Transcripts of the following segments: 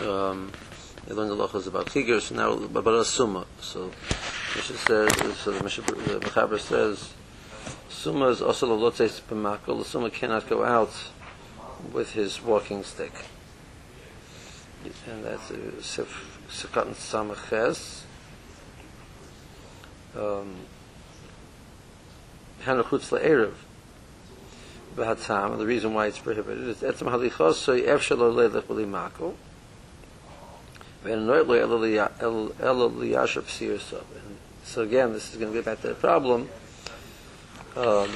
Um, I learned the lachas about so now about a summa. So Mishnah says, so the Mishnah, the Mechaber says, summa is also the lotes b'makol. The summa cannot go out with his walking stick, and that's a sif sekatan samaches. Um, Hanachutz le'erev b'hatzam, and the reason why it's prohibited is etzem halichos so efshel lo leilech b'li makol. So again, this is going to get back to the problem um,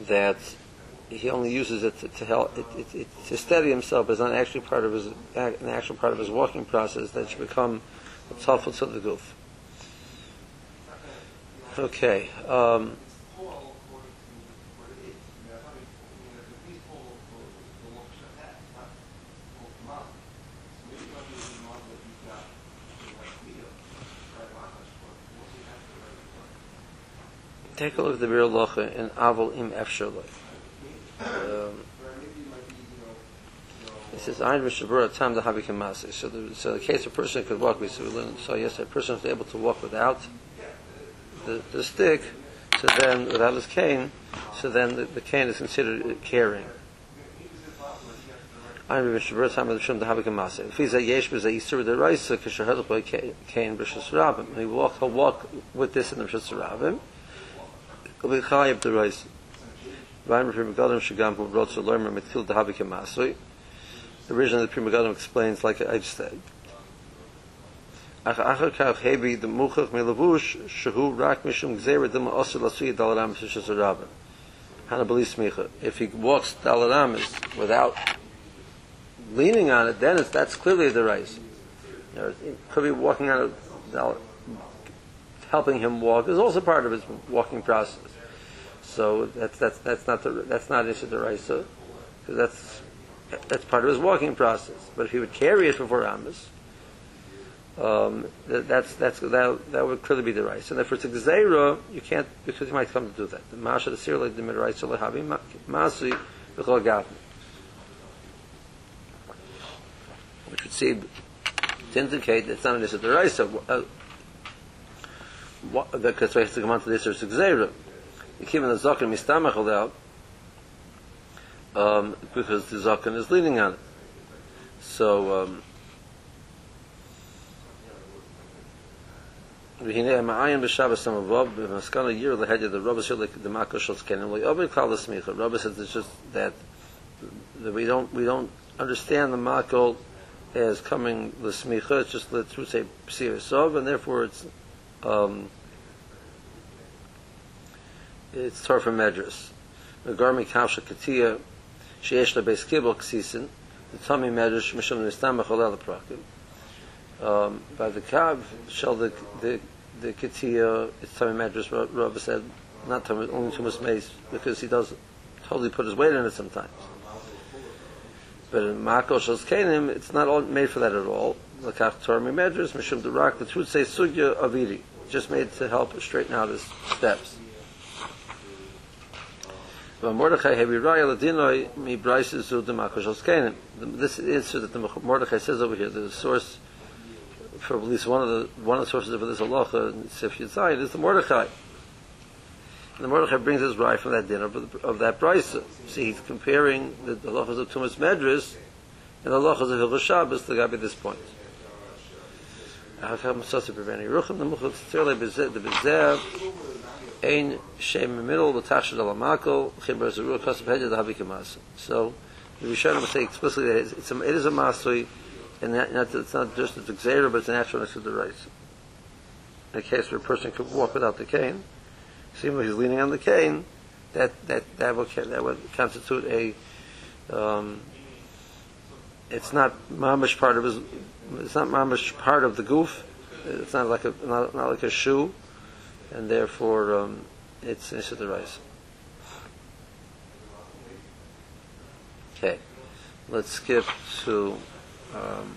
that he only uses it to, to help it, it, it, to steady himself, it's not actually part of his an actual part of his walking process that should become a tough to the goof. Okay. Um, take a look at the Biur Halacha in Aval Im Efshaloi. Um, it says, Ein Rishabura Tam Dahabi Kamasi. So the, so the case of a person could walk with, so we learned, so yes, a person is able to walk without the, the stick, so then, without his cane, so then the, the cane is considered carrying. Ein Rishabura Tam Dahabi Kamasi. If he's a Yesh B'za Yisur the Raisa, Kishahadal Boy Cane B'Shas Rabim. He walk, he'll walk with this in the B'Shas Rabim. Be Shagam wrote to learn Mitzil Dahavik Masui. Originally, the Pri Megadim explains like I just said. Ach kach hebi shehu rak mishum. Hana. If he walks dalaram without leaning on it, then it's, that's clearly the reis. You know, it could be walking on it, helping him walk is also part of his walking process. So that's that's that's not the, that's not issue the raisa, because that's that's part of his walking process. But if he would carry it before Amos, um, that, that's that's that that would clearly be the raisa. And if it's a gzeira, you can't because you might come to do that. The masha the sir like the midraisa lehavi masi b'chol gavni, which would seem to indicate that it's not an issue the raisa. Uh, because we have to come on to this or gzeira even the Zaken mistamach out, um, because the Zaken is leaning on it. So, um, והנה המעיין בשבס המבוב במסכן year the head of the Rabbi said like the we over call the smicha Rabbi says it's just that that we don't we don't understand the Makkah as coming the smicha it's just let's say psir and therefore it's um, it's Torah from Medras. Garmi Kavsha Katia, Sheesh Lebeis Kibel Ksisin, the Tommy Medras, Mishum Nistam Mecholel Prakim. Um, by the Kav, shall the, the, the Katia, it's Tommy Medras, Rabbi said, not Tommy, only Tumas Mace, because he does totally put his weight in it sometimes. But in Shals Kenim, it's not all made for that at all. The Kav Torah Medras, Mishum Durak, the truth says Sugya Aviri, just made to help straighten out his steps. Mordechai hevi raya ladinoi mi braises zu dem akoshos kenim. This answer that the Mordechai says over here, the source for at least one of the one of the sources of this halacha in Sif Yitzayim is the Mordechai. And the Mordechai brings his raya from that dinner of, of that brisa. See, he's comparing the halachas of Tumas Medris and the halachas of Hilchos Shabbos to Gabi this point. Hakam Sasa Bivani Ruchim, the Muchot Tzirle Bezev, ein shem middle the tashad al makol khimber zuru kosab heded the habik mas so the rishonim say explicitly that it's a, it is a masui and that, not, it's not just a xera but it's an to the right in a case where a person could walk without the cane see when he's leaning on the cane that that that would that would constitute a um, it's not mamish part of his it's not mamish part of the goof. It's not like a not, not like a shoe and therefore um, it's Nisha the rice. Okay, let's skip to um,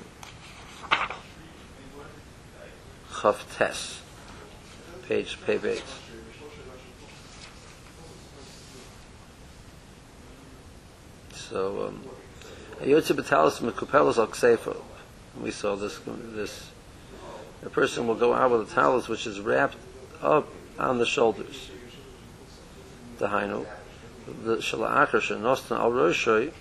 Chav Tes, page page eight. So, um. We saw this, this, a person will go out with a talus which is wrapped up on the shoulders. The hainu, the shalachar shenostan al roshoy,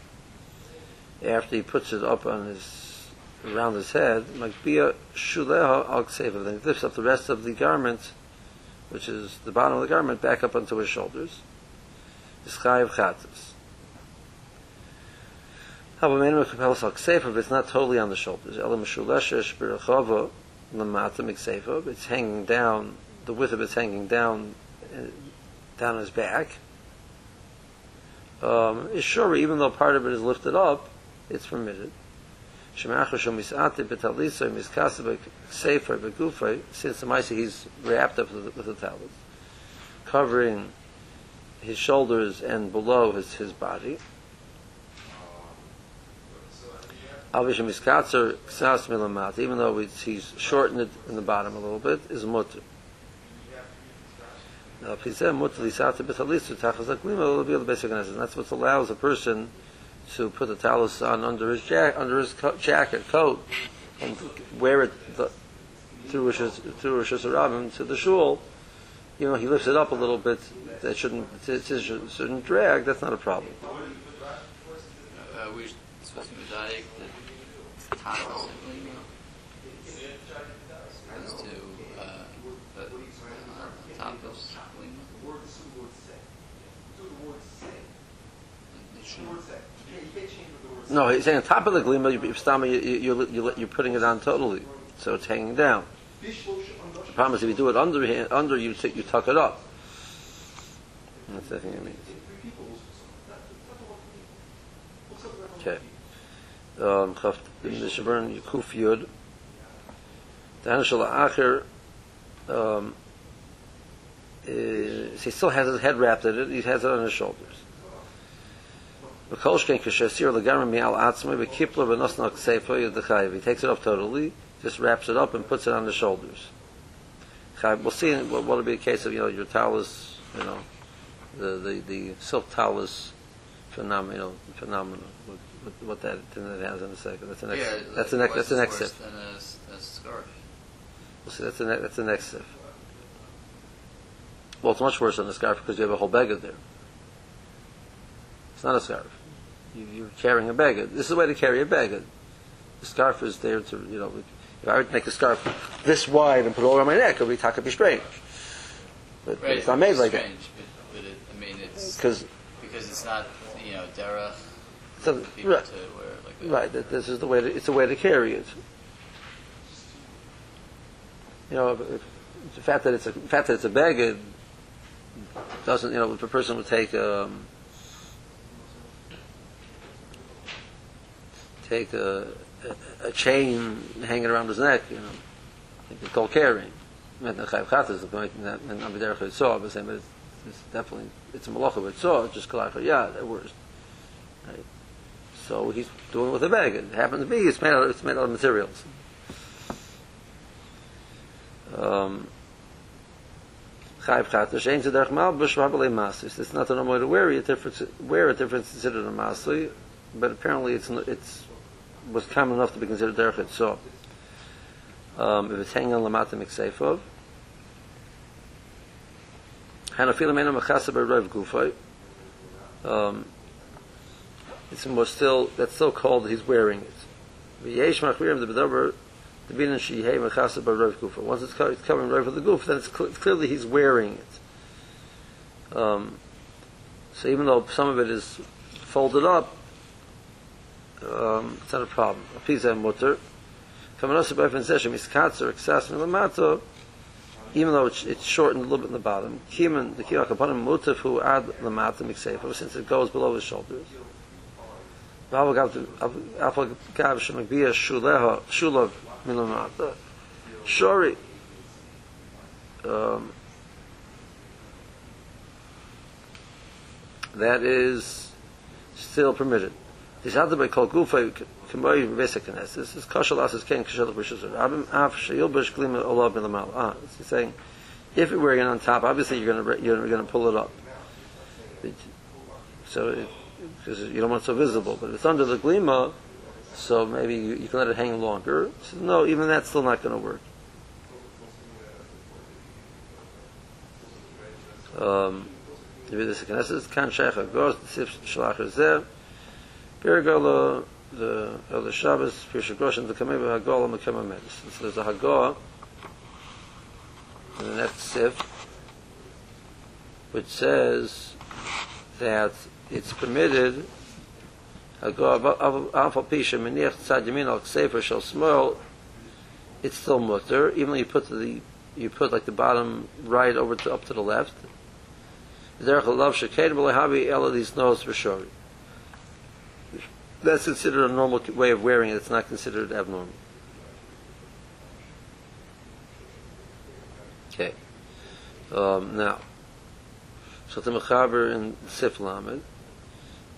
after he puts it up on his, around his head, makbia shuleha al ksefo. Then he lifts up the rest of the garment, which is the bottom of the garment, back up onto his shoulders. Ischayev chatas. However, if it's not totally on the shoulders, it's hanging down, the width of it's hanging down, uh, down his back. Um, is sure, even though part of it is lifted up, it's permitted. Since the Maisi he's wrapped up with the talis, covering his shoulders and below his, his body. Avishim Iskatzer Ksas Milamat, even though he's shortened in the bottom a little bit, is mutter. Now, if he said mutter lisata betalisu tachas aklima, it will be the basic and that's what allows a person to put the talus on under his jacket, under his co- jacket, coat, and wear it the, through Rosh through to the shul. You know, he lifts it up a little bit. That shouldn't it shouldn't drag. That's not a problem. Uh, we're supposed to be tiles as to uh, the uh, top of Lima. No, he's saying on top of the glima, you, you, you, putting it on totally, so it's hanging down. The problem is if you do it under, under you, you tuck it up. That's the thing it means. Okay. Um, in the Shabern Yukuf Yud. The Hanashal Acher, um, is, he still has his head wrapped in it, he has it on his shoulders. He takes it off totally, just wraps it up and puts it on the shoulders. We'll see what will be a case of, you know, your talus, you know, the, the, the silk talus phenomenon, you know, phenomenon, what, what that that has in a second. That's the next, Yeah, that's the next, that's the next step. than a, s- a scarf. We'll see, that's the, ne- that's the next step. Well, it's much worse than a scarf because you have a whole bag there. It's not a scarf. You, you're carrying a bag. This is the way to carry a bag. The scarf is there to, you know, if I were to make a scarf this wide and put it all around my neck, it would be, it would be strange. But, but it's not made like that. But, but it, I mean, it's Because, it's not you know derech so, right, to wear like that. right, that this is the way to, it's a way to carry it. You know, if, if, the fact that it's a, the fact that it's a bag, it doesn't, you know, if a person would take, um, take a, a, a chain hanging around his neck, you know, it's called carrying. And the Chayv Chat is making that, and I'm there for saw, but saying, but it's, it's definitely, it's a malacha with saw, it's just kalach yeah, that works. Right? So he's doing it with a bag. It happens to be, it's made out, it's made out of materials. Um, Chayv Chat, the Shein Zedach Malbush Rabbalei Masis. It's not the normal way to wear it, difference, wear it, difference considered a Masli, but apparently it's, it's, was common enough to be considered Derech Etzah. Um, if it's hanging on Lamata Mikseifov, Hanafil Mena Mechasa Berev Gufay, um, it's more still, that's still called he's wearing it. V'yesh Machmirim the Bedover, the Binan Shihei Mechasa Berev Gufa. Once it's, it's Rev of the Guf, then it's cl- clearly he's wearing it. Um, so even though some of it is folded up, um, it's not a problem. A pizza mutter. Kamanasa Befen Seshem is Katzer, Ksas Milamato, even though it's, it's shortened a little bit in the bottom. Kiman, the Kiyah Kapanim Mutaf, who add Lamata Miksefa, since it goes below his shoulders. Shulav Milamata. Shori. Um, that is still permitted. This had to be called Gufa Kamoi Basic Knesses. This is Kashal Asas Ken Kashal Rishas Rabim Af Shayil Bish Glima Olav Milamal. Ah, it's saying if it on top, obviously you're going to you're going to pull it up. It, so it, because you don't want it so visible. But if it's under the glima, so maybe you, you can let it hang longer. Says, no, even that's still not going to work. Um, this Knesset kan sheikh agos sif shlach zeh pirgalo the the Shabbos for Shagosh the Kamei Hagol and Kamei Medicine. So there's a Hagol in the next sif which says that it's permitted Hagol Alpha Pisha Meniach Tzad Yamin Al Sefer Shal Smol it's still mutter even though you put the you put like the bottom right over to up to the left Derech Alav Sheked B'Lehavi Ela these notes for sure that's considered a normal way of wearing it. It's not considered abnormal. Okay. Um, now, so the Mechaber in Sif Lamed,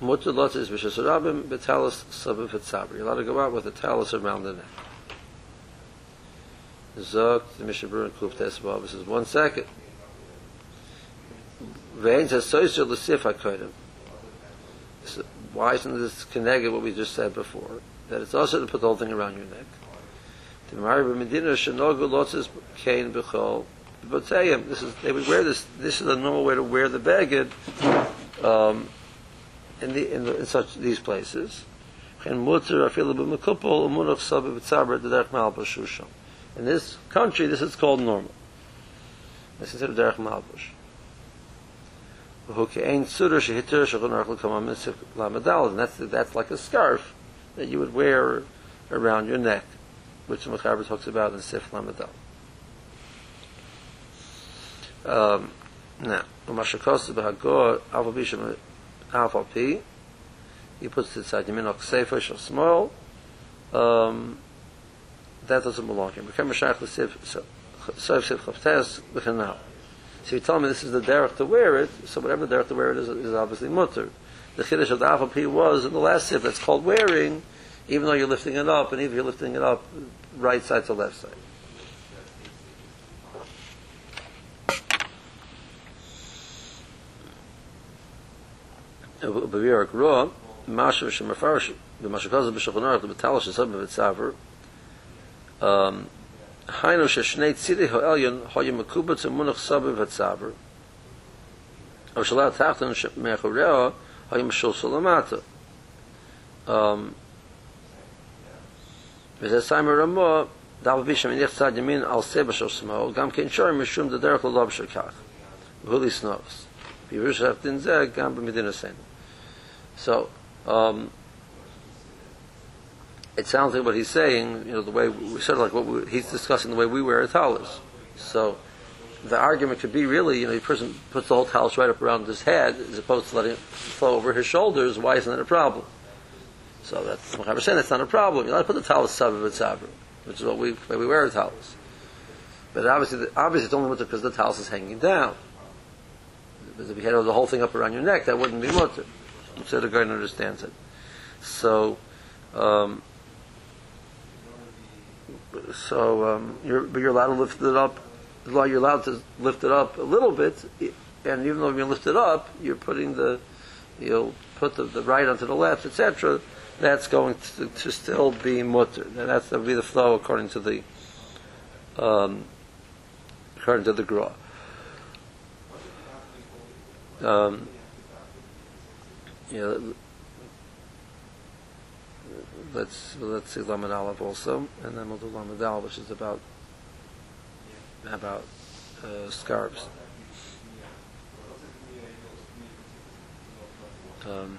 Mutter Lot is Bishas Rabim, Betalis Sabiv Hitzabri. You're allowed to go out with a talus around the neck. Zok, the Mishabur and Kluf Tesvav, says, one second. Vein says, Soiser L'Sif HaKodim why isn't this connected what we just said before? That it's also to put the whole thing around your neck. The Mariba Medina Shanogu Lotzis Kain Bechol Botayim. This is they would wear this. This is a normal way to wear the bagged um, in the in, the, in such these places. In this country, this is called normal. This is derech malbush. And that's, that's like a scarf that you would wear around your neck, which the Mechaber talks about in Sif Lamadal. Um, now, Mashakos Bahagor Alpha Bisham Alpha P, he puts it inside Yaminok Sefer Shal Small, um, that doesn't belong here. Become Mashach Sif Sif Sif Chavtes B'chanal. So you tell me this is the derech to wear it, so whatever the derech to wear it is, is obviously mutter. The chiddush of the Alpha P was in the last sif that's called wearing, even though you're lifting it up, and even if you're lifting it up right side to left side. בבירק רוע, משהו שמפרש, במה שכזה בשכונות, בטל שסב בבית היינו ששני צידי העליון היו מקובץ ומונח סבב הצבר. אבל שלא התחתן מאחוריה היה משולסל למטה. וזה סיימר רמו, דאב בי שמניח צד ימין על סבא של שמאל, גם כן שור משום דרך ללוב של כך. והוא לסנוס. בירוש דין זה גם במדינה סנו. So, um, it sounds like what he's saying, you know, the way we, sort of like what we, he's discussing the way we wear a talus. So the argument could be really, you know, the person puts the whole talus right up around his head as opposed to letting it flow over his shoulders. Why isn't that a problem? So that's what I'm saying. That's not a problem. You're not put the of sabr, which is what we we wear a talus. But obviously, obviously, it's only because the talus is hanging down. Because if you had the whole thing up around your neck, that wouldn't be mutter. So the guy understands it. So. Um, so um, you're, but you're allowed to lift it up. You're allowed to lift it up a little bit, and even though you lift it up, you're putting the, you'll put the, the right onto the left, etc. That's going to, to still be mutter. That's to be the flow according to the, um, according to the gra. Um, you know, let's let's see Lamed Aleph also, and then we'll do Lamed Al, which is about about uh, scarves. Um,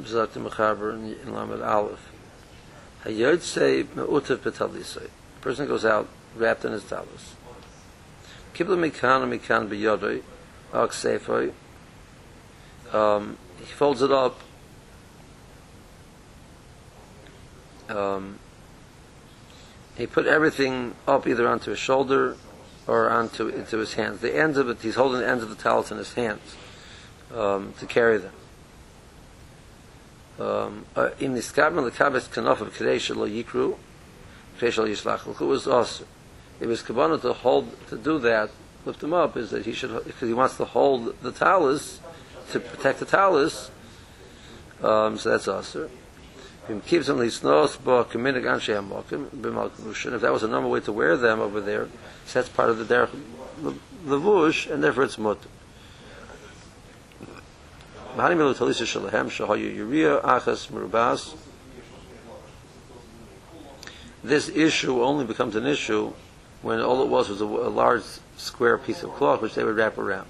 Zot Mechaber in Lamed Aleph. Hayod say me'utav betalisay. A person goes out wrapped in his talis. Kibla mikan mikan biyodoi Aksefoi. Um, he folds it up. Um, he put everything up either onto his shoulder or onto into his hands. The ends of it, he's holding the ends of the towels in his hands um, to carry them. Um, uh, in the the kabes kanof of kadei shelo yikru, kadei shelo yishlach. Who was also if his kavanah to hold to do that, lift him up, is that he should because he wants to hold the talus to protect the talus. Um, so that's aser. If that was a normal way to wear them over there, so that's part of the derech levush, and therefore it's mutter. This issue only becomes an issue when all it was was a, a large square piece of cloth which they would wrap around.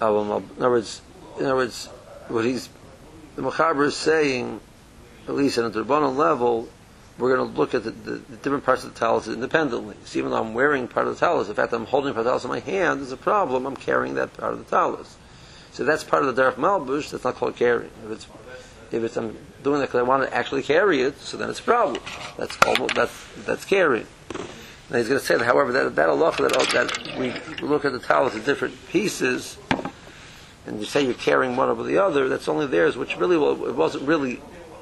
In other words, in other words, what he's the Machaber is saying, at least at a Rabbanon level, we're going to look at the, the, the different parts of the talus independently. So even though I'm wearing part of the talus, the fact that I'm holding part of the talus in my hand is a problem. I'm carrying that part of the talus. So that's part of the derech malbush. That's not called carrying. If it's if it's I'm doing that because I want to actually carry it, so then it's a problem. That's called that's that's carrying. Now he's going to say that, however, that that Allah that that we look at the talus in different pieces, and you say you're carrying one over the other. That's only theirs, which really well, it wasn't really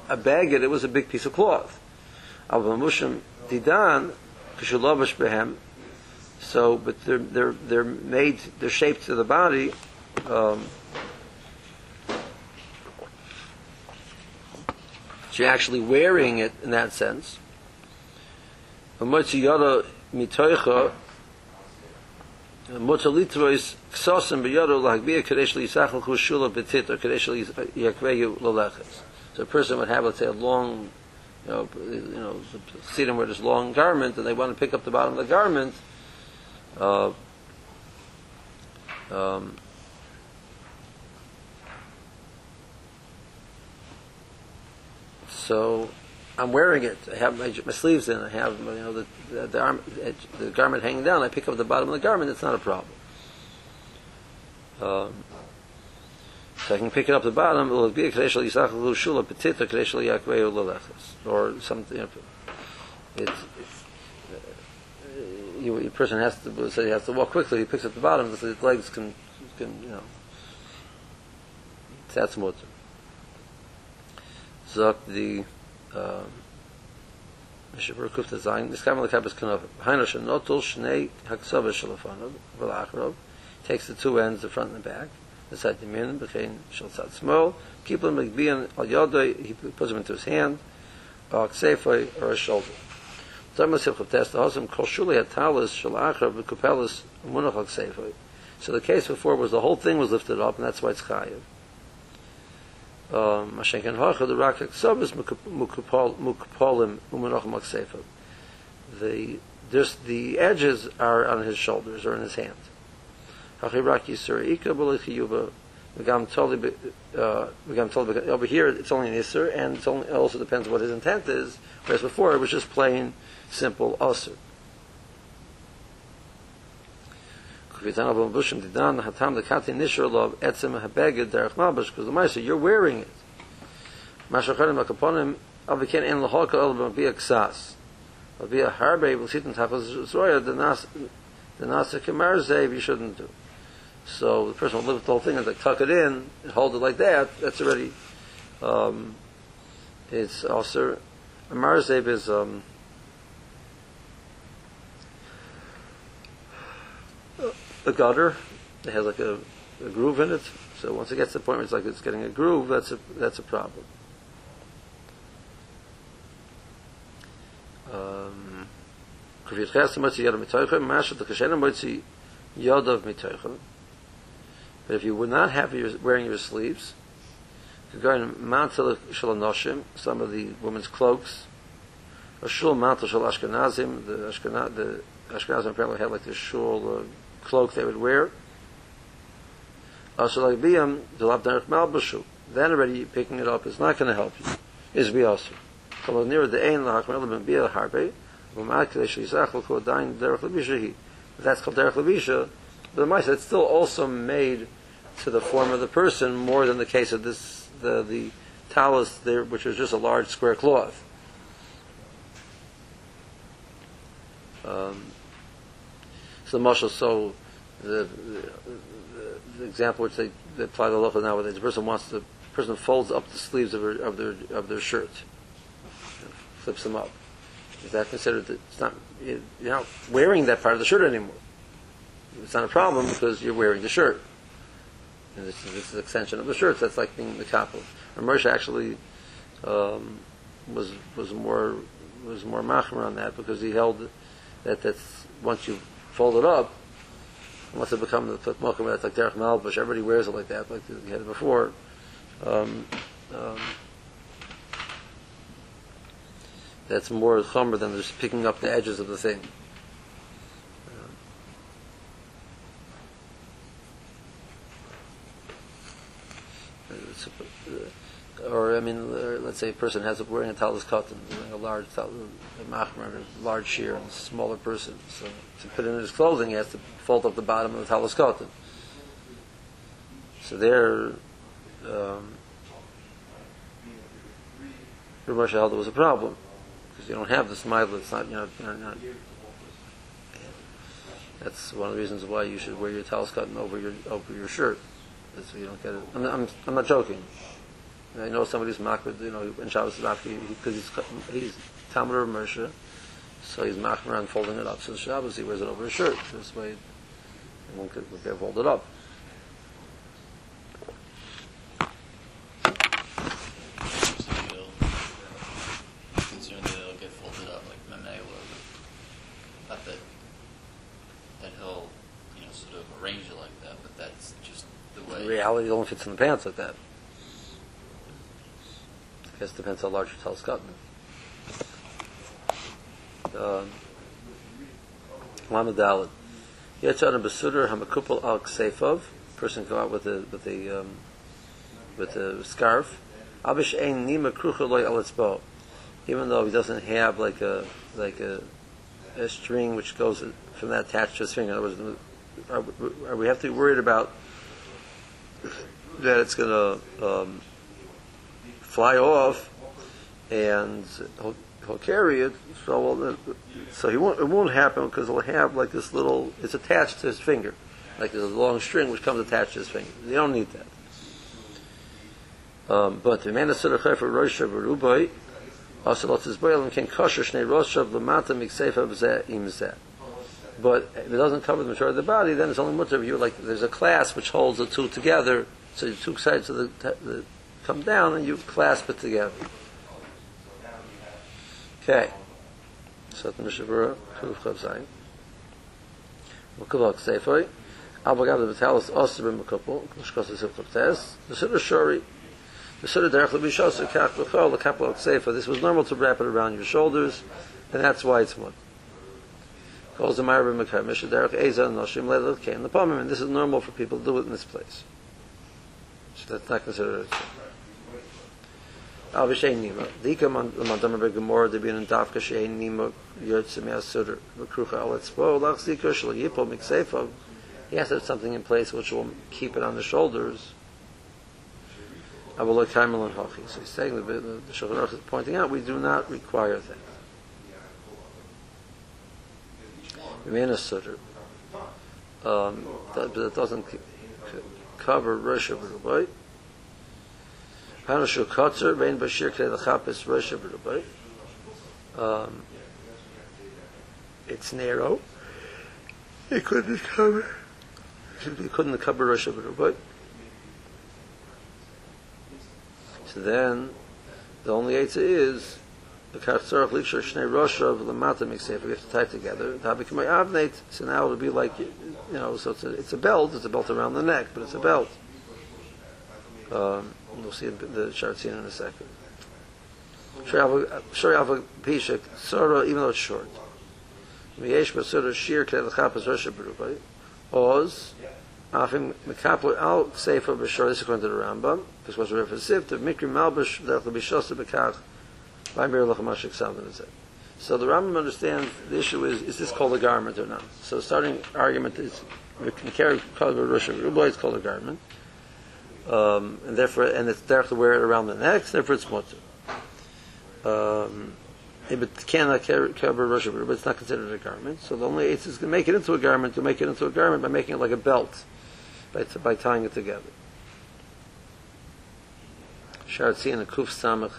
a baguette. It was a big piece of cloth. Avamushim didan. So, but they're they're they're made they're shaped to the body. Um, so you're actually wearing it in that sense. Amotzi yada mitoicha motalitvois ksosim b'yada lahagbiya kadesh liyisachal chushula betit or kadesh liyakveyu lolechas. So a person would have, let's say, a long, you know, you know, see them wear this long garment, and they want to pick up the bottom of the garment. Uh, um, so I'm wearing it. I have my, my sleeves in. I have you know the the, the, arm, the garment hanging down. I pick up the bottom of the garment. It's not a problem. Um, so I can pick it up the bottom. It'll be a kadeshal yisach shula petit or kadeshal yakvei lelechas or something. You know, it's uh, you, a person has to say he has to walk quickly. He picks up the bottom so his legs can can you know. That's mutter. sagt die ähm ich habe gekauft das ein das kann man kapes kann auf heiner schon not durch nei hat so was schon von aber ich rob takes the two ends the front and the back the side the men begin shall start small keep them like being all your he puts them into his hand or safely or or shoulder. So I must have test the awesome koshuli at talis shall achra but kapelis munach safely so the case before was the whole thing was lifted up and that's why it's chayiv Um, Mashenken Hacha, the Rakak Sabas Mukapolim Umanachim Aksefa. The just the edges are on his shoulders or in his hand. Toli uh, over here it's only an Isser and it also depends what his intent is, whereas before it was just plain simple Asr. Because the Maisa, you're wearing it. Mashacharim Makaponim, Aviken en Laholka Elba be a Ksas. Be a Harbe, will sit in Tafel Zroya, the Nas, the Nasa Kemar Zev, you shouldn't do. So the person will lift the whole thing and like tuck it in, and hold it like that, that's already, um, it's also, a Marzev is, um, a gutter that has like a, a groove in it. So once it gets to the point where it's like it's getting a groove, that's a that's a problem. Um, but if you would not have your, wearing your sleeves, you go in mantel shalanoshim, some of the women's cloaks, a shul mantel shal ashkenazim, the Ashkenaz, the Ashkenazim apparently had like this shul uh, cloak they would wear. Then already picking it up is not going to help you. Is also. So near the ein lach melem be a harbe. V'mat kadei shizach l'ko dain derech That's called derech lebisha. But the mice it's still also made to the form of the person more than the case of this the the talus there, which was just a large square cloth. Um, so the mashal, so the, the, the, example which they, they apply the lochah nowadays, the person wants to, the person folds up the sleeves of, her, of their of their shirt, flips them up, Is that considered? It's not. You're not wearing that part of the shirt anymore. It's not a problem because you're wearing the shirt. And this, is- this is an extension of the shirt. That's like being the. And Moshe actually um, was was more was more machmer on that because he held that that's once you fold it up, once it becomes the mokum, that's like derech malbush. Everybody wears it like that, like you had it before. Um, um, that's more chomer than just picking up the edges of the thing. Uh, a- Or I mean, uh, let's say a person has a, wearing a talus cotton, wearing a large tal- a machmer, a large shear, and a smaller person. So to put in his clothing, he has to fold up the bottom of the talus cotton. So there, um, Rav held it was a problem because you don't have the smile. It's not, you know, not. That's one of the reasons why you should wear your talus cotton over your over your shirt, so you don't get it. I'm, I'm, I'm not joking. I know somebody's makbid, you know, in Shabbos Rabki, because he's he's Talmud Rav Moshe, so he's makbid around folding it up. So Shabbos he wears it over his shirt. This way, it won't get, won't get folded up. So you'll concerned that it'll get folded up like Meme will. Not that that he'll, you know, sort of arrange it like that, but that's just the way. Reality, it only fits in the pants like that. It depends how large your. Um, Lamed Daled. Yetzad and Besudar Hamakupal Al Ksefov. Person go out with a with a um, with a scarf. Abish Ein Nima Krucha Loy Al Etzbo. Even though he doesn't have like a like a, a string which goes from that attached to his finger. In other words, are, are we have to be worried about that it's going to um, fly off and he'll, he'll carry it. So, well, so he won't, it won't happen because he'll have like this little, it's attached to his finger. Like there's a long string which comes attached to his finger. You don't need that. Um, but the man is sort of for Rosh Hashanah, also lots boil and can kosher shnei Rosh Hashanah lamata miksefa b'zeh im zeh. But if it doesn't cover the majority of the body, then it's only mutter you like there's a clasp which holds the two together, so the two sides of the, the come down and you clasp it together. Okay. So the Mishna Brura, Kuf Chav Zayin. Mukavak Seifoi. Abagav the Vitalis Osir Mukapul, Kushkos Sif Tes. The Suda Shori. Suda Derech Lebishos, Kach Bechol, the Kapel Seifa. This was normal to wrap it around your shoulders, and that's why it's mud. Calls the Noshim Kain and this is normal for people to do it in this place. So that's not considered Al nima. Nima al lach. He has to have something in place which will keep it on the shoulders. Avaloi kaimel. So he's saying the the, the is pointing out we do not require that. Um, that, it doesn't cover Rosh Hashanah. Hanushu Kotzer, Rein Bashir Kei Lachapis Rosh. Um, it's narrow. It couldn't cover. It couldn't cover Rosh Hashanah. So then, the only answer is the Katzorach Likshar Shnei Rosh of Lamata Miksefa. We have to tie it together. Tabikamay Avnate. So now it'll be like, you know, so it's a, it's a belt. It's a belt around the neck, but it's a belt. Um, we'll see the Shartzin in a second. Shori Alva Pishak, Sora, even though it's short. Miyesh Basura Shir Kei Lachapas Rosh Hashanah. Oz. Afim Mekapler Al Sefer B'Shor. This is according to the Rambam. This was a reference to Mikri Malbish Derech L'Bishos B'Kach. By Mir Lachamashik Salman is it. So the Rambam understands the issue is is this called a garment or not? So starting argument is we can carry called a Rosh Hashanah. It's called a garment. Um, and therefore, and it's derech to wear it around the neck, therefore it's mutter. Um, it cannot carry- cover Rosh but it's not considered a garment. So the only eitzah is to make it into a garment, to make it into a garment by making it like a belt, by, by tying it together. Sharatzi and a kuf samach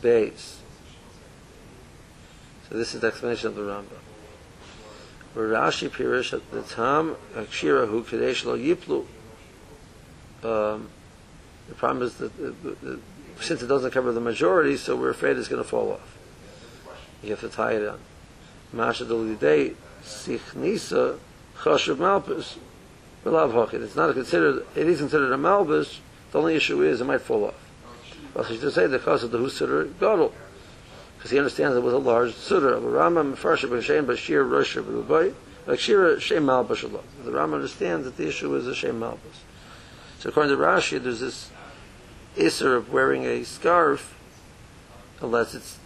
base. So this is the explanation of the Rambam. Rashi Pirish at the time, Akshira who Kadesh lo Yiplu. Um, the problem is that the, the, the, since it doesn't cover the majority, so we're afraid it's going to fall off. You have to tie it on. Masha Sichnisa Malpus. It's not considered, it is considered a Malbus, the only issue is it might fall off. But I should say the cause of the Husitter Gadol. Because he understands it was a large Sutter of a Rambam, B'Shem, Bashir, Rosh, B'Rubai, like Shem. The Rambam understands that the issue is a Shem Malbus. So according to Rashi, there's this Isser of wearing a scarf, unless it's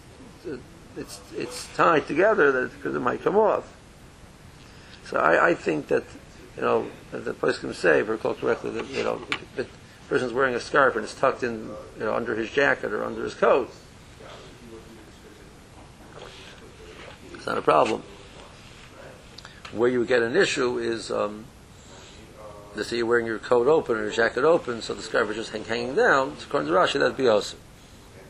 it's it's tied together that because it might come off. So I, I think that you know the place can say, if I recall correctly, that you know the person's wearing a scarf and it's tucked in you know under his jacket or under his coat, it's not a problem. Where you get an issue is. Um, let's say you're wearing your coat open or your jacket open, so the scarf is just hang, hanging down. So according to Rashi, that'd be awesome. They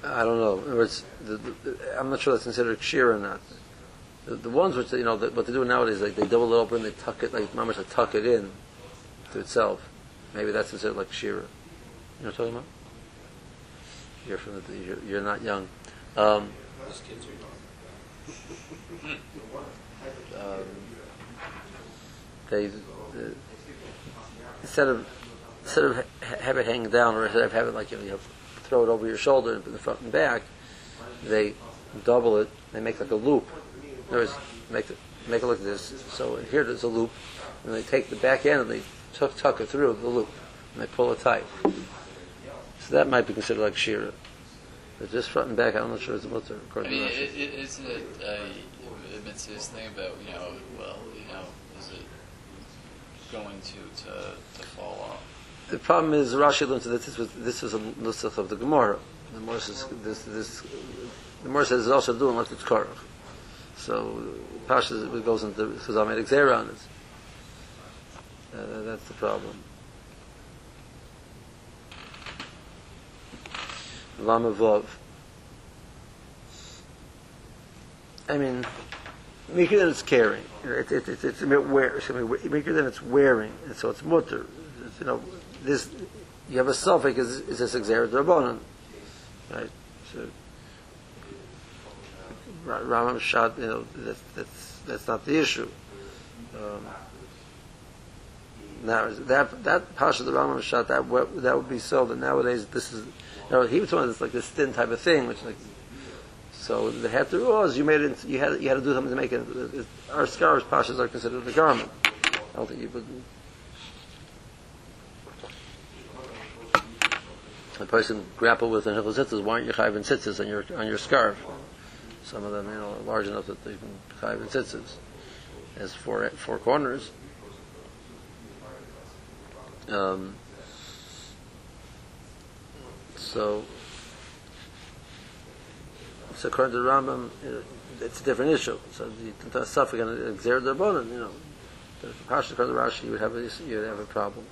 they they. I don't know. In other words, the, the, I'm not sure that's considered sheer or not. The, the ones which you know the, what they do nowadays, like they double it open, they tuck it like mamash, they tuck it in to itself. Maybe that's considered like shearer. You know what I'm talking about? You're from the, you're, you're not young. Um, These kids are young. um, they uh, instead of instead of ha- have it hang down or instead of have it like you know, you throw it over your shoulder in the front and back, they double it. They make like a loop. In other words, make it make it look like this. So here there's a loop, and they take the back end and they tuck tuck it through the loop, and they pull it tight. So that might be considered like shira. But just front and back, I'm not sure it's a mutter I mean, it, it, isn't it a, a mitzvah thing about, you know, well, you know, is it going to, to, to fall off? The problem is Rashi learned that this was this was a nusach of the Gemara. The Gemara says this this the Gemara says it's also doing like it's korach. So Pasha goes into Chazal made on it. Uh, that's the problem. Lama Vav. I mean, Mikra than it's carrying. It, it, it, it's a bit wear. Mikra than it's wearing, and so it's mutter. It's, you know, this you have a suffix is is this exer drabanan, right? So Ramam shot. You know, that's that's that's not the issue. Um, now that that pasha the Ramam shot that that would be so. That nowadays this is. You know, he was one that's like this thin type of thing, which like. So the had to was you made it. You had you had to do something to make it. it our scarves pashas are considered a garment. I don't think you would. A person grapple with an hilchos tzitzis. Why aren't you chayv in tzitzis on your on your scarf? Some of them, you know, are large enough that they can chayv in tzitzis. Has four four corners. Um, so, so according to the Rambam, know, it's a different issue. So the the suffix and exer derbonin, you know, the Pasha according to Rashi, you would have a, you would have a problem.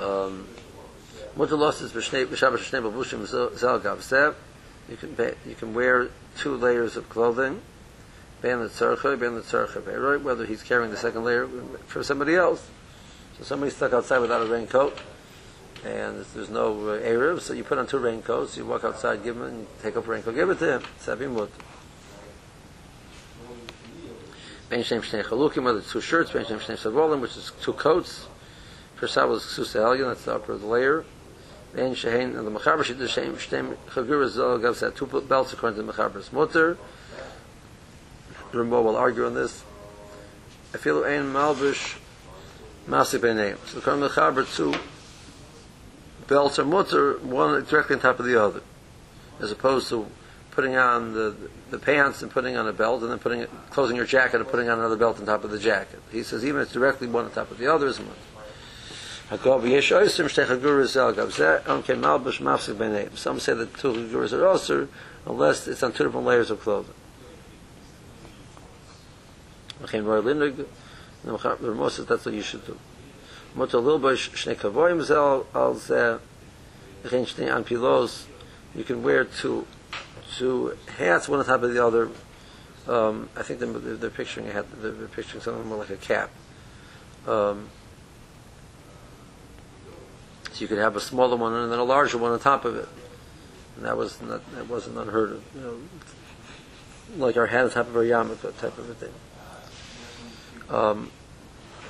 Um, Mutter losses b'shnei b'shabbos shnei bavushim zel gavsev. You can you can wear two layers of clothing. Ben the tzarcha, ben the tzarcha beiroi, whether he's carrying the second layer for somebody else. So somebody's stuck outside without a raincoat, and there's no uh, so you put on two raincoats, you walk outside, give him, take off raincoat, give it to him. Sabi mut. Ben shem shnei chalukim, it's two shirts, ben shem shnei savolim, which is two coats. For Shabbos Ksusa Elyon, that's the upper layer. Ben Shehein, and the Mechaber Shid Shem Shtem Chagur Zol gives that two belts according to the Mechaber's Mutter. Rambo will argue on this. I feel ein Malbish Masi Beineim. So according to Mechaber, two belts are Mutter, one directly on top of the other. As opposed to putting on the the pants and putting on a belt and then putting it, closing your jacket and putting on another belt on top of the jacket. He says even if it's directly one on top of the other is mutter. Hagov yesh oisim shtei chaguras zel gav zeh on ken malbush mafsik. Some say that two chaguras are also unless it's on two different layers of clothing. And Ramos says that's what you should do. Mota lilbosh shnei kavoyim zel al zeh, mechain shnei anpilos, you can wear two, two hats, one on top of the other. Um, I think they're, they're picturing a hat, they're picturing something more like a cap. Um, so you could have a smaller one and then a larger one on top of it. And that was not, that wasn't unheard of. You know, like our hat on top of our yarmulke type of a thing. Um,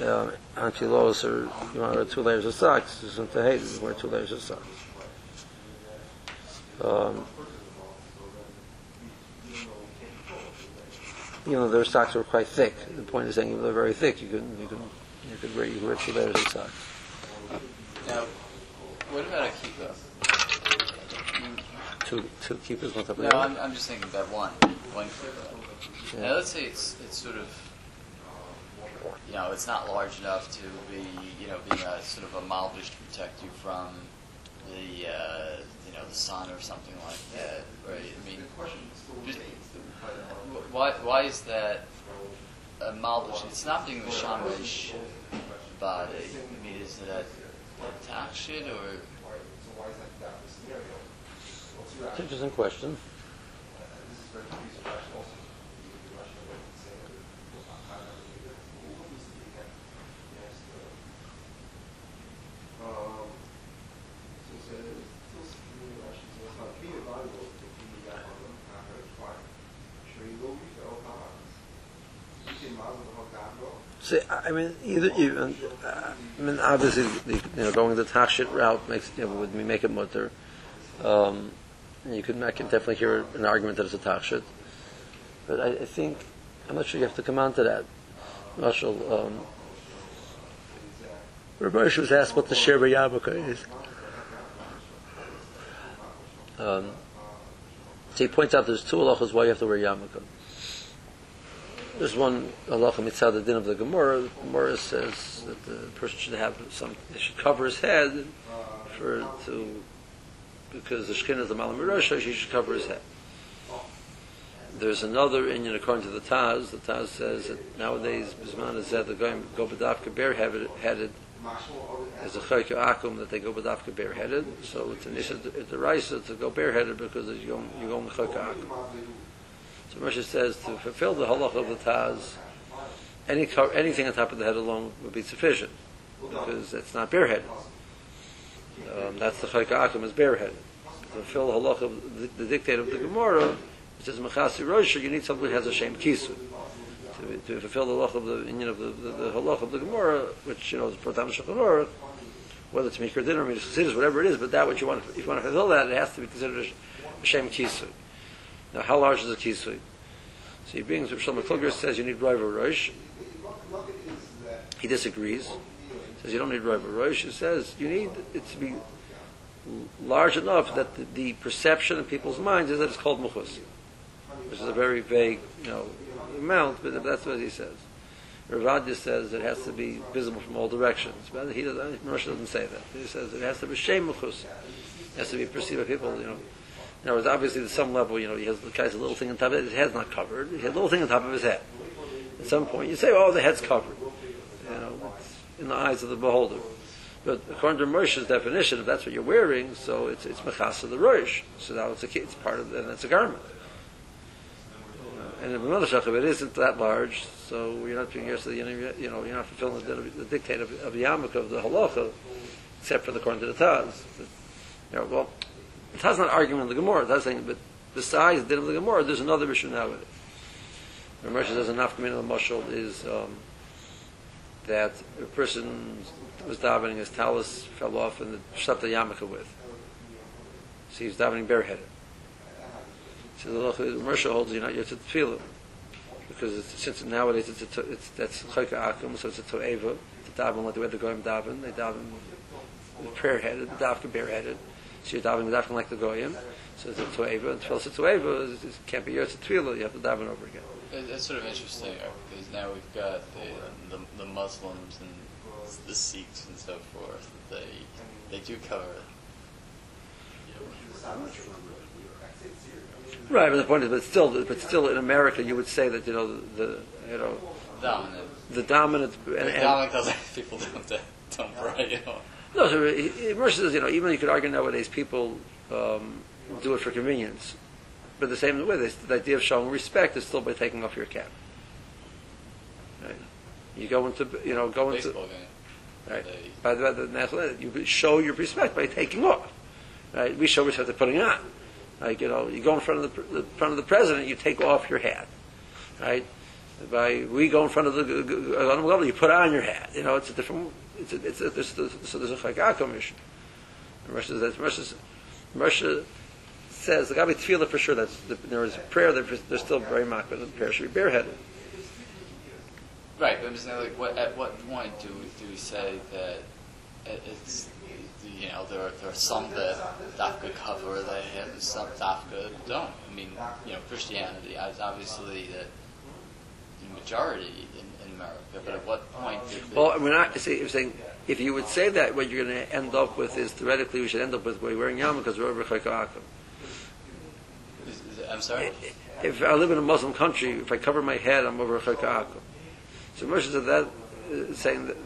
uh, antilos or you want to wear two layers of socks, isn't the hate, you wear two layers of socks. Um, you know, their socks were quite thick. The point is saying they're very thick, you could you could you could wear you wear two layers of socks. Now, what about a kippah? Two two kippahs on top of No, I'm. I'm just thinking about one, one kippah. Yeah. Now, let's say it's it's sort of, you know, it's not large enough to be, you know, being a sort of a malvish to protect you from the, uh, you know, the sun or something like that, right? I mean, just, why why is that a malvish? It's not being the shamish body. I mean, is it a, a tachshit or? It's an interesting question. I mean, either you, uh, I mean, obviously, the, you know, going the tachshit route makes, you know, would make it mutter. Um, you could, I can definitely hear an argument that it's a tachshit. But I, I think, I'm not sure you have to come on to that. Marshall, um, Rabbi was asked what the Sher Yarmulke is. Um, so he points out there's two halachas why you have to wear yarmulke. There's one halacha mitzad the din of the Gemara. The Gemara says that the person should have some, they should cover his head for to because the skin is the Rosha, he should cover his head. There's another Indian according to the Taz. The Taz says that nowadays Bisman is that they're going go badafka bareheaded as a chayka akum that they go badafka bareheaded. So it's an issue it's a raisa to go bareheaded because you're going you're going chayka akum. So Moshe says to fulfill the halach of the Taz, any anything on top of the head alone would be sufficient because it's not bareheaded. Um, that's the chayka akum is bareheaded. To fulfill the halach of the, the dictate of the Gemara, it says mechasi rosha, you need something that has a shame kisu. To, to fulfill the halach of the you know, the, the, the halach of the Gemara, which you know is protam shulchan aruch, whether it's mikra din or midas whatever it is, but that what you want, if you want to fulfill that, it has to be considered a, a shem kisui. Now, how large is the kisui? So he brings, Shlomo Kluger says you need Riva Rosh. He disagrees. He Says you don't need Riva Rosh. He says you need it to be large enough that the, the perception in people's minds is that it's called Muchus, which is a very vague, you know, amount, but that's what he says. Ravadia says it has to be visible from all directions. But he doesn't, doesn't say that. He says it has to be Shem Muchus. It has to be perceived by people, you know. In other words, obviously, at some level, you know, he has the guy's a little thing on top of it. His head's not covered. He has a little thing on top of his head. At some point, you say, "Oh, the head's covered." You know, it's in the eyes of the beholder. But according to Moshe's definition, if that's what you're wearing, so it's it's mechasa the rosh. So now it's a it's part of and it's a garment. And in shach, it isn't that large, so you're not being used to the, you know, you're not fulfilling the, the dictate of, of the yamuk of the halacha, except for the according to the Taz. You know, well, the Taz not arguing the Gemara. Taz saying, but besides the the Gemara, there's another it. The Moshe says a nafkamin of the mashal is um, that a person was davening, his talus fell off and the yarmulke with. So he's davening bareheaded. So the Moshe holds you're not yet to tefillah because it's, since nowadays it's, a, to- it's that's chayka akum, so it's a to'eva to daven like the way the goyim daven. They daven prayer headed, dafka bareheaded. So you're davening davening like the goyim. So it's a to'eva, and tefillah to'eva is- is- can't be yours to tefillah. You have to daven over again. It's sort of interesting uh, because now we've got the, the, the Muslims and the Sikhs and so forth. They they do cover it. Right, but the point is, but still, but still, in America, you would say that you know the, the you know dominant. the dominant and, The and dominant doesn't people don't don't pray. You know. No, so he- says, you know, even you could argue nowadays people um, do it for convenience, but the same way, this, the idea of showing respect is still by taking off your cap. Right? You go into, you know, go into Baseball game. Right. By the, by the national you show your respect by taking off. Right? We show respect by putting on. Like you know, you go in front of the, the front of the president, you take off your hat. Right? By we go in front of the you put on your hat. You know, it's a different. It's a, it's a, there's, there's, so there's a chagaka mission. And Russia says Russia, Russia says the Gabi Tefillah for sure. That's the, there is prayer. They're, still very mock, but the prayer should be bareheaded. right, but I'm just saying, like, what, at what point do we, do we say that it's you know there are, there are some that dafka cover that have some dafka don't. I mean, you know, Christianity is obviously the majority America, but at what point did Well, we're not. See, you're saying if you would say that, what you're going to end up with is theoretically we should end up with wearing yarmulke because we're over chaykakim. is, is it, I'm sorry. If I live in a Muslim country, if I cover my head, I'm over chaykakim. So Moshe said that, uh, saying that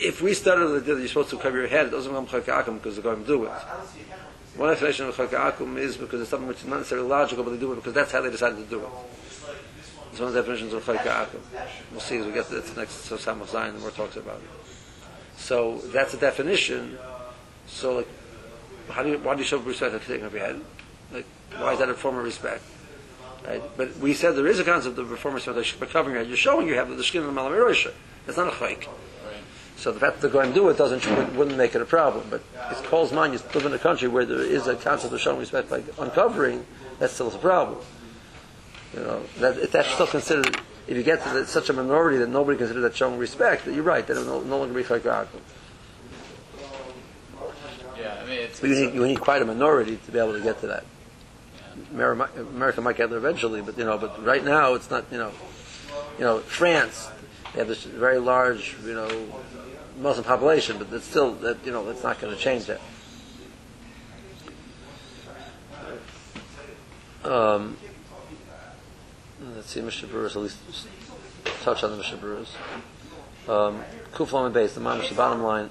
if we started the idea that you're supposed to cover your head, it doesn't become chaykakim because they're going to do it. One explanation of chaykakim is because it's something which is not necessarily logical, but they do it because that's how they decided to do it. It's one of the definitions of chaykakim. We'll see as we get to the next so Samach Zion, the more talks about it. So that's a definition. So like, how do you, why do you show respect by taking off your head? Like, why is that a form of respect? Right? But we said there is a concept of form of by covering your head. You're showing you have the skin of the malamirosha. It's not a fake. So the fact that they're going to do it doesn't wouldn't make it a problem. But it calls mind you live in a country where there is a concept of showing respect by uncovering. That's still a problem. You know that if that's still considered. If you get to the, such a minority that nobody considers that showing respect, that you're right. That it will no, no longer be chaykakim. Yeah, I mean, it's, But you need, you need quite a minority to be able to get to that. America might get there eventually, but you know, but right now it's not. You know, you know, France they have this very large, you know, Muslim population, but it's still that you know it's not going to change that. Um, let's see, Mr. Brewers, at least touch on the Mr. Brewers. Um, Kuf Lamed Beis, the mamish, the bottom line,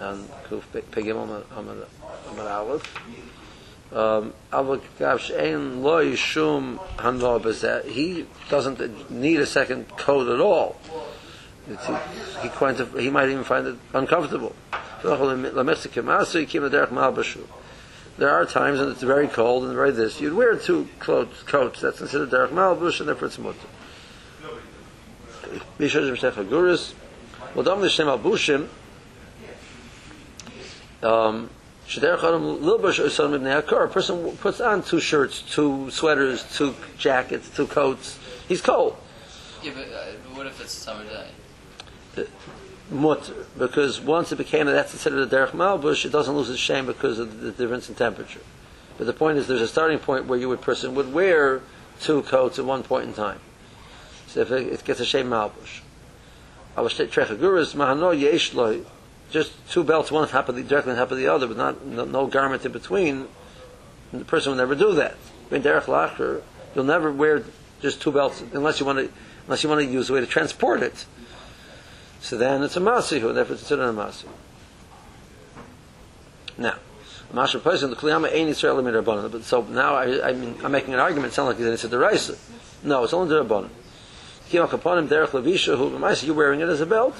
and Kuf Pegim Amad Amad Aleph. Um, אבל כך שאין לו שום הנאה בזה, he doesn't need a second coat at all. It's, he, he, quite, he might even find it uncomfortable. There are times when it's very cold and very this. You'd wear two coats, coats that's considered derech malbush, and therefore it's mutter. Bishosh Meshech Haguris. Well, Dom Nishem Albushim. Um, Shederech Adam Lilbush Usan Ibn Hakar. A person puts on two shirts, two sweaters, two jackets, two coats. He's cold. yeah, but, uh, but what if it's a summer day? Mutter. Because once it became that that's considered a derech malbush, it doesn't lose its shame because of the difference in temperature. But the point is, there's a starting point where you would person would wear two coats at one point in time. So if it, it gets a shame malbush. Mahano yesh loy. Just two belts, one on top of the directly on top of the other, but not no, no garment in between. The person will never do that. In derech lacher, you'll never wear just two belts unless you want to unless you want to use a way to transport it. So then it's a masihu, therefore it's considered a masihu. Now, Masha person the kliyama ain't Israel limit But so now I, I mean, I'm making an argument. It sounds like it's a deraisa. No, it's only the rabbanon. Kiyam kaponim derech levisha who b'maisa you're wearing it as a belt.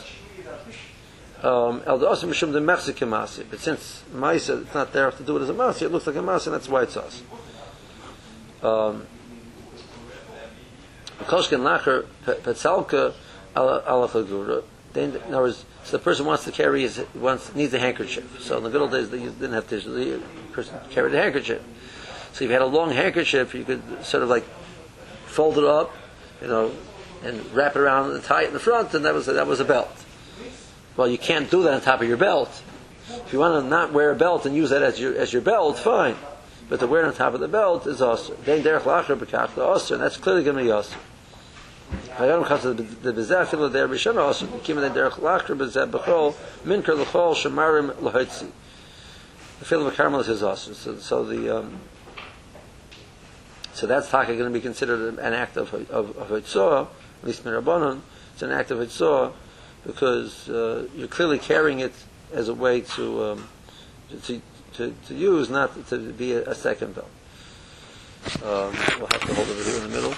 Um, el dasim mishum the Mexican masi. But since maisa it's not there to do it as a masi, it looks like a masi, and that's why it's us. Um, Koshkin lacher petzalka ala chagura. Then, in other words, so the person wants to carry his wants needs a handkerchief. So in the good old days, they didn't have to. The person carried a handkerchief. So if you had a long handkerchief, you could sort of like fold it up, you know, and wrap it around and tie it in the front, and that was that was a belt. Well, you can't do that on top of your belt. If you want to not wear a belt and use that as your as your belt, fine. But to wear it on top of the belt is also. Then derech lacher bekach also, and that's clearly going to be also. Hayom chas the bezeh filo der b'shana also kim the derech lacher bezeh b'chol minker l'chol shemarim l'hotzi. The filo b'karmel is also. So, so the um, So that's taka going to be considered an act of of, of hitzor, at least mirabanon. It's an act of hitzor because uh, you're clearly carrying it as a way to um, to, to to use, not to be a, a second bell. Um, we'll have to hold it here in the middle.